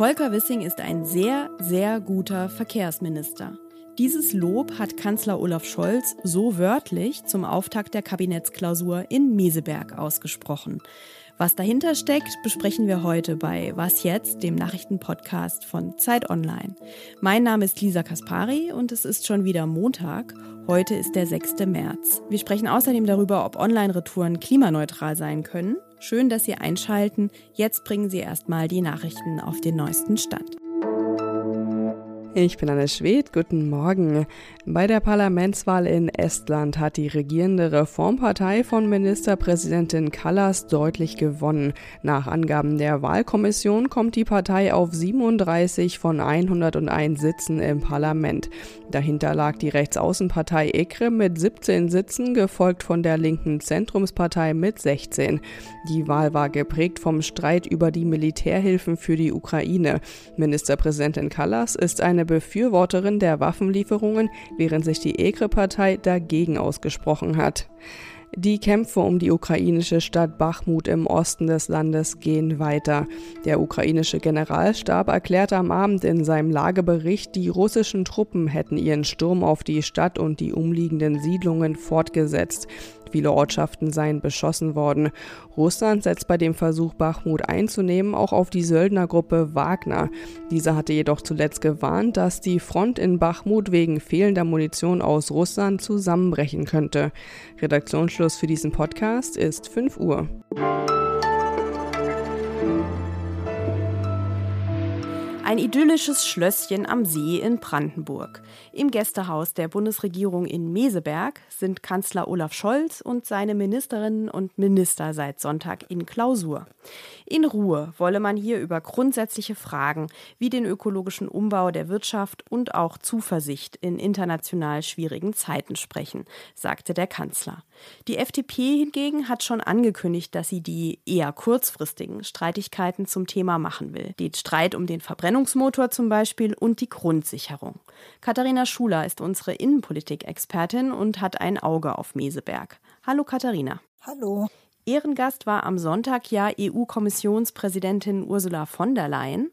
Volker Wissing ist ein sehr, sehr guter Verkehrsminister. Dieses Lob hat Kanzler Olaf Scholz so wörtlich zum Auftakt der Kabinettsklausur in Meseberg ausgesprochen. Was dahinter steckt, besprechen wir heute bei Was jetzt, dem Nachrichtenpodcast von Zeit Online. Mein Name ist Lisa Kaspari und es ist schon wieder Montag. Heute ist der 6. März. Wir sprechen außerdem darüber, ob Online-Retouren klimaneutral sein können. Schön, dass Sie einschalten. Jetzt bringen Sie erstmal die Nachrichten auf den neuesten Stand. Ich bin Anne Schwed, guten Morgen. Bei der Parlamentswahl in Estland hat die regierende Reformpartei von Ministerpräsidentin Kallas deutlich gewonnen. Nach Angaben der Wahlkommission kommt die Partei auf 37 von 101 Sitzen im Parlament. Dahinter lag die Rechtsaußenpartei EKRE mit 17 Sitzen, gefolgt von der linken Zentrumspartei mit 16. Die Wahl war geprägt vom Streit über die Militärhilfen für die Ukraine. Ministerpräsidentin Kallas ist eine eine Befürworterin der Waffenlieferungen, während sich die EKRE-Partei dagegen ausgesprochen hat. Die Kämpfe um die ukrainische Stadt Bachmut im Osten des Landes gehen weiter. Der ukrainische Generalstab erklärte am Abend in seinem Lagebericht, die russischen Truppen hätten ihren Sturm auf die Stadt und die umliegenden Siedlungen fortgesetzt. Viele Ortschaften seien beschossen worden. Russland setzt bei dem Versuch, Bachmut einzunehmen, auch auf die Söldnergruppe Wagner. Diese hatte jedoch zuletzt gewarnt, dass die Front in Bachmut wegen fehlender Munition aus Russland zusammenbrechen könnte. Redaktionsschluss für diesen Podcast ist 5 Uhr. Ein idyllisches Schlösschen am See in Brandenburg. Im Gästehaus der Bundesregierung in Meseberg sind Kanzler Olaf Scholz und seine Ministerinnen und Minister seit Sonntag in Klausur. In Ruhe wolle man hier über grundsätzliche Fragen wie den ökologischen Umbau der Wirtschaft und auch Zuversicht in international schwierigen Zeiten sprechen, sagte der Kanzler. Die FDP hingegen hat schon angekündigt, dass sie die eher kurzfristigen Streitigkeiten zum Thema machen will. Den Streit um den Verbrennungsmotor zum Beispiel und die Grundsicherung. Katharina Schuler ist unsere Innenpolitik-Expertin und hat ein Auge auf Meseberg. Hallo Katharina. Hallo. Ehrengast war am Sonntag ja EU-Kommissionspräsidentin Ursula von der Leyen.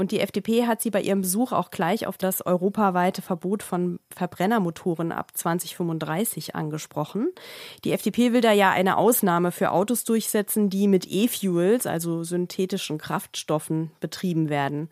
Und die FDP hat sie bei ihrem Besuch auch gleich auf das europaweite Verbot von Verbrennermotoren ab 2035 angesprochen. Die FDP will da ja eine Ausnahme für Autos durchsetzen, die mit E-Fuels, also synthetischen Kraftstoffen, betrieben werden.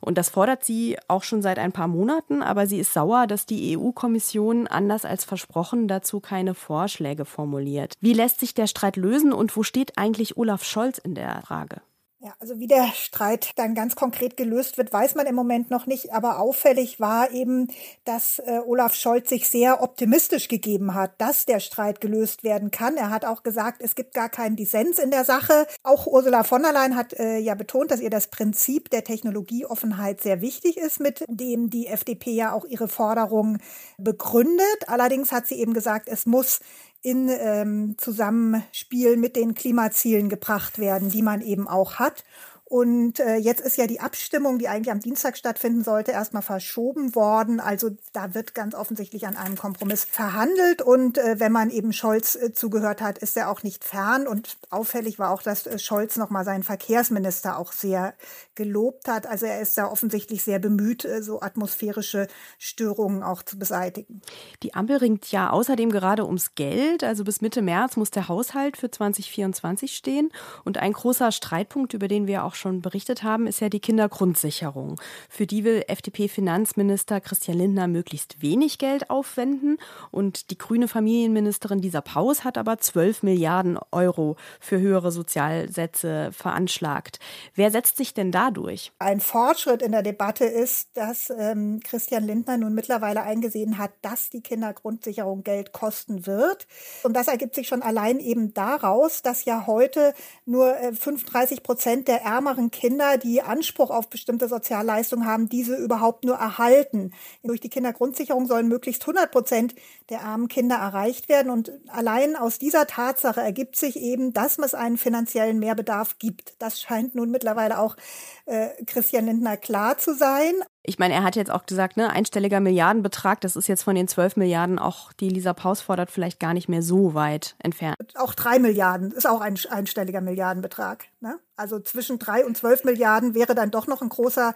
Und das fordert sie auch schon seit ein paar Monaten, aber sie ist sauer, dass die EU-Kommission anders als versprochen dazu keine Vorschläge formuliert. Wie lässt sich der Streit lösen und wo steht eigentlich Olaf Scholz in der Frage? Ja, also wie der Streit dann ganz konkret gelöst wird, weiß man im Moment noch nicht. Aber auffällig war eben, dass äh, Olaf Scholz sich sehr optimistisch gegeben hat, dass der Streit gelöst werden kann. Er hat auch gesagt, es gibt gar keinen Dissens in der Sache. Auch Ursula von der Leyen hat äh, ja betont, dass ihr das Prinzip der Technologieoffenheit sehr wichtig ist, mit dem die FDP ja auch ihre Forderungen begründet. Allerdings hat sie eben gesagt, es muss in ähm, Zusammenspiel mit den Klimazielen gebracht werden, die man eben auch hat. Und äh, jetzt ist ja die Abstimmung, die eigentlich am Dienstag stattfinden sollte, erstmal verschoben worden. Also da wird ganz offensichtlich an einem Kompromiss verhandelt. Und äh, wenn man eben Scholz äh, zugehört hat, ist er auch nicht fern. Und auffällig war auch, dass äh, Scholz nochmal seinen Verkehrsminister auch sehr gelobt hat. Also er ist da offensichtlich sehr bemüht, äh, so atmosphärische Störungen auch zu beseitigen. Die Ampel ringt ja außerdem gerade ums Geld. Also bis Mitte März muss der Haushalt für 2024 stehen. Und ein großer Streitpunkt, über den wir auch schon berichtet haben, ist ja die Kindergrundsicherung. Für die will FDP-Finanzminister Christian Lindner möglichst wenig Geld aufwenden. Und die grüne Familienministerin Lisa Paus hat aber 12 Milliarden Euro für höhere Sozialsätze veranschlagt. Wer setzt sich denn da durch? Ein Fortschritt in der Debatte ist, dass ähm, Christian Lindner nun mittlerweile eingesehen hat, dass die Kindergrundsicherung Geld kosten wird. Und das ergibt sich schon allein eben daraus, dass ja heute nur äh, 35 Prozent der ärmeren ärmeren Kinder, die Anspruch auf bestimmte Sozialleistungen haben, diese überhaupt nur erhalten. Durch die Kindergrundsicherung sollen möglichst 100 Prozent der armen Kinder erreicht werden. Und allein aus dieser Tatsache ergibt sich eben, dass es einen finanziellen Mehrbedarf gibt. Das scheint nun mittlerweile auch äh, Christian Lindner klar zu sein. Ich meine, er hat jetzt auch gesagt, ne, einstelliger Milliardenbetrag, das ist jetzt von den 12 Milliarden auch, die Lisa Paus fordert, vielleicht gar nicht mehr so weit entfernt. Auch drei Milliarden ist auch ein einstelliger Milliardenbetrag. Ne? Also zwischen drei und zwölf Milliarden wäre dann doch noch ein großer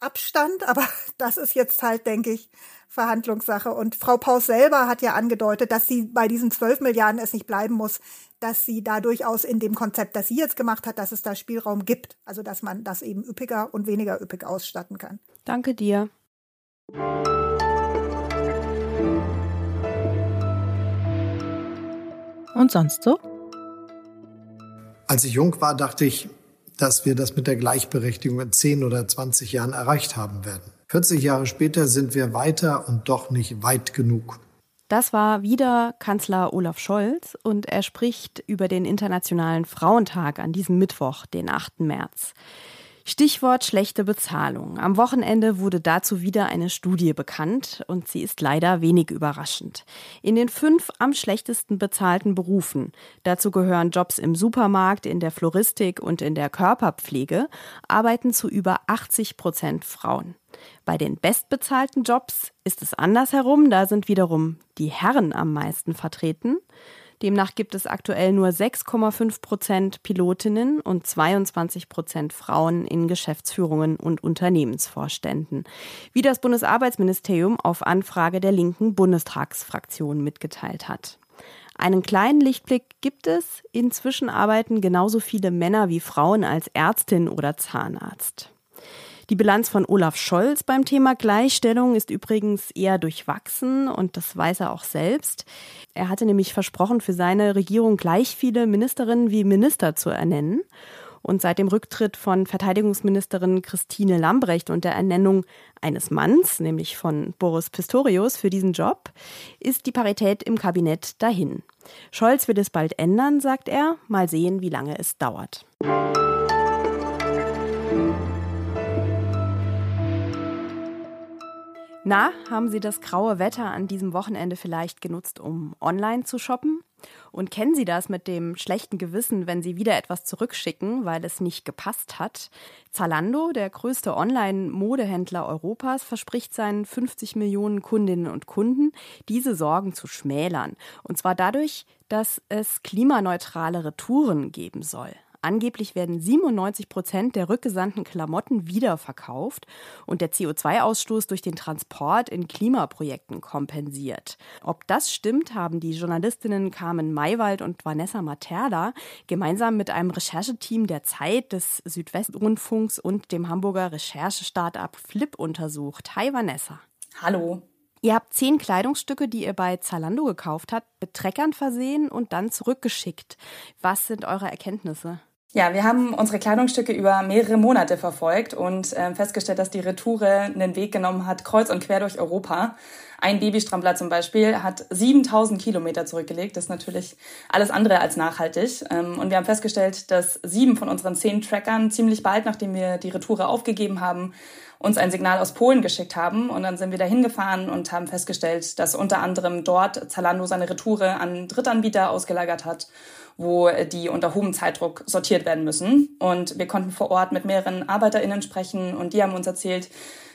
Abstand, aber das ist jetzt halt, denke ich, Verhandlungssache. Und Frau Paus selber hat ja angedeutet, dass sie bei diesen zwölf Milliarden es nicht bleiben muss, dass sie da durchaus in dem Konzept, das sie jetzt gemacht hat, dass es da Spielraum gibt. Also dass man das eben üppiger und weniger üppig ausstatten kann. Danke dir. Und sonst so? Als ich jung war, dachte ich, dass wir das mit der Gleichberechtigung in 10 oder 20 Jahren erreicht haben werden. 40 Jahre später sind wir weiter und doch nicht weit genug. Das war wieder Kanzler Olaf Scholz und er spricht über den Internationalen Frauentag an diesem Mittwoch, den 8. März. Stichwort schlechte Bezahlung. Am Wochenende wurde dazu wieder eine Studie bekannt und sie ist leider wenig überraschend. In den fünf am schlechtesten bezahlten Berufen, dazu gehören Jobs im Supermarkt, in der Floristik und in der Körperpflege, arbeiten zu über 80 Prozent Frauen. Bei den bestbezahlten Jobs ist es andersherum, da sind wiederum die Herren am meisten vertreten. Demnach gibt es aktuell nur 6,5 Prozent Pilotinnen und 22 Prozent Frauen in Geschäftsführungen und Unternehmensvorständen, wie das Bundesarbeitsministerium auf Anfrage der linken Bundestagsfraktion mitgeteilt hat. Einen kleinen Lichtblick gibt es. Inzwischen arbeiten genauso viele Männer wie Frauen als Ärztin oder Zahnarzt. Die Bilanz von Olaf Scholz beim Thema Gleichstellung ist übrigens eher durchwachsen und das weiß er auch selbst. Er hatte nämlich versprochen, für seine Regierung gleich viele Ministerinnen wie Minister zu ernennen. Und seit dem Rücktritt von Verteidigungsministerin Christine Lambrecht und der Ernennung eines Manns, nämlich von Boris Pistorius, für diesen Job, ist die Parität im Kabinett dahin. Scholz wird es bald ändern, sagt er. Mal sehen, wie lange es dauert. Na, haben Sie das graue Wetter an diesem Wochenende vielleicht genutzt, um online zu shoppen? Und kennen Sie das mit dem schlechten Gewissen, wenn Sie wieder etwas zurückschicken, weil es nicht gepasst hat? Zalando, der größte Online-Modehändler Europas, verspricht seinen 50 Millionen Kundinnen und Kunden, diese Sorgen zu schmälern. Und zwar dadurch, dass es klimaneutrale Retouren geben soll. Angeblich werden 97 Prozent der rückgesandten Klamotten wiederverkauft und der CO2-Ausstoß durch den Transport in Klimaprojekten kompensiert. Ob das stimmt, haben die Journalistinnen Carmen Maywald und Vanessa Materla gemeinsam mit einem Rechercheteam der Zeit, des Südwestrundfunks und dem Hamburger Recherche-Startup Flip untersucht. Hi Vanessa. Hallo. Ihr habt zehn Kleidungsstücke, die ihr bei Zalando gekauft habt, mit Treckern versehen und dann zurückgeschickt. Was sind eure Erkenntnisse? Ja, wir haben unsere Kleidungsstücke über mehrere Monate verfolgt und äh, festgestellt, dass die Retoure einen Weg genommen hat, kreuz und quer durch Europa. Ein Babystrampler zum Beispiel hat 7000 Kilometer zurückgelegt. Das ist natürlich alles andere als nachhaltig. Ähm, und wir haben festgestellt, dass sieben von unseren zehn Trackern ziemlich bald, nachdem wir die Retoure aufgegeben haben, uns ein Signal aus Polen geschickt haben. Und dann sind wir da hingefahren und haben festgestellt, dass unter anderem dort Zalando seine Retoure an Drittanbieter ausgelagert hat wo die unter hohem Zeitdruck sortiert werden müssen. Und wir konnten vor Ort mit mehreren ArbeiterInnen sprechen und die haben uns erzählt,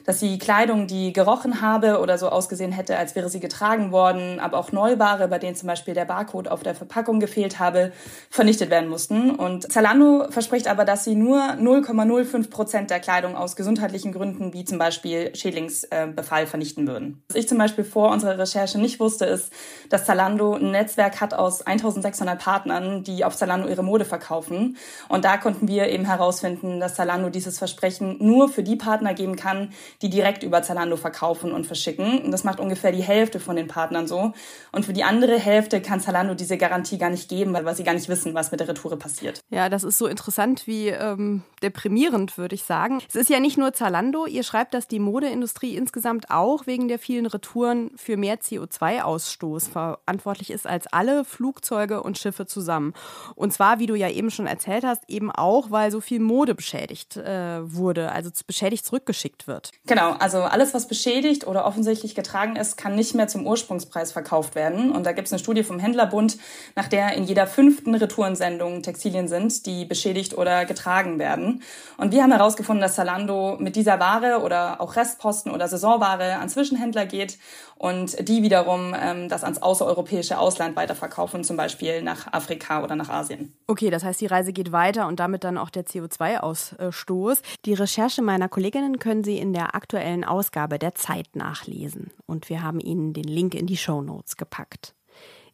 dass die Kleidung, die gerochen habe oder so ausgesehen hätte, als wäre sie getragen worden, aber auch Neuware, bei denen zum Beispiel der Barcode auf der Verpackung gefehlt habe, vernichtet werden mussten. Und Zalando verspricht aber, dass sie nur 0,05 Prozent der Kleidung aus gesundheitlichen Gründen, wie zum Beispiel Schädlingsbefall, vernichten würden. Was ich zum Beispiel vor unserer Recherche nicht wusste, ist, dass Zalando ein Netzwerk hat aus 1600 Partnern, die auf Zalando ihre Mode verkaufen. Und da konnten wir eben herausfinden, dass Zalando dieses Versprechen nur für die Partner geben kann, die direkt über Zalando verkaufen und verschicken. Und das macht ungefähr die Hälfte von den Partnern so. Und für die andere Hälfte kann Zalando diese Garantie gar nicht geben, weil, sie gar nicht wissen, was mit der Retoure passiert. Ja, das ist so interessant wie ähm, deprimierend, würde ich sagen. Es ist ja nicht nur Zalando. Ihr schreibt, dass die Modeindustrie insgesamt auch wegen der vielen Retouren für mehr CO2-Ausstoß verantwortlich ist als alle Flugzeuge und Schiffe zusammen. Und zwar, wie du ja eben schon erzählt hast, eben auch, weil so viel Mode beschädigt äh, wurde, also beschädigt zurückgeschickt wird. Genau, also alles, was beschädigt oder offensichtlich getragen ist, kann nicht mehr zum Ursprungspreis verkauft werden. Und da gibt es eine Studie vom Händlerbund, nach der in jeder fünften Retourensendung Textilien sind, die beschädigt oder getragen werden. Und wir haben herausgefunden, dass Zalando mit dieser Ware oder auch Restposten oder Saisonware an Zwischenhändler geht und die wiederum ähm, das ans außereuropäische Ausland weiterverkaufen, zum Beispiel nach Afrika oder nach Asien. Okay, das heißt, die Reise geht weiter und damit dann auch der CO2-Ausstoß. Die Recherche meiner Kolleginnen können Sie in der aktuellen Ausgabe der Zeit nachlesen. Und wir haben Ihnen den Link in die Show Notes gepackt.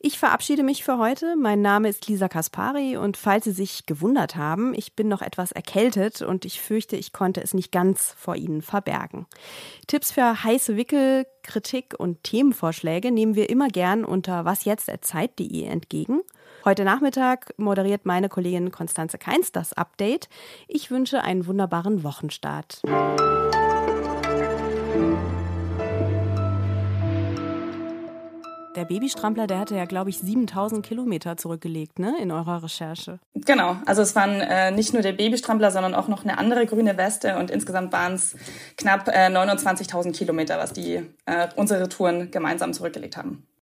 Ich verabschiede mich für heute. Mein Name ist Lisa Kaspari und falls Sie sich gewundert haben, ich bin noch etwas erkältet und ich fürchte, ich konnte es nicht ganz vor Ihnen verbergen. Tipps für heiße Wickel, Kritik und Themenvorschläge nehmen wir immer gern unter wasjetzt.zeit.de entgegen. Heute Nachmittag moderiert meine Kollegin Konstanze Keins das Update. Ich wünsche einen wunderbaren Wochenstart. Der Babystrampler, der hatte ja, glaube ich, 7000 Kilometer zurückgelegt, ne, in eurer Recherche. Genau, also es waren äh, nicht nur der Babystrampler, sondern auch noch eine andere grüne Weste und insgesamt waren es knapp äh, 29.000 Kilometer, was die äh, unsere Touren gemeinsam zurückgelegt haben.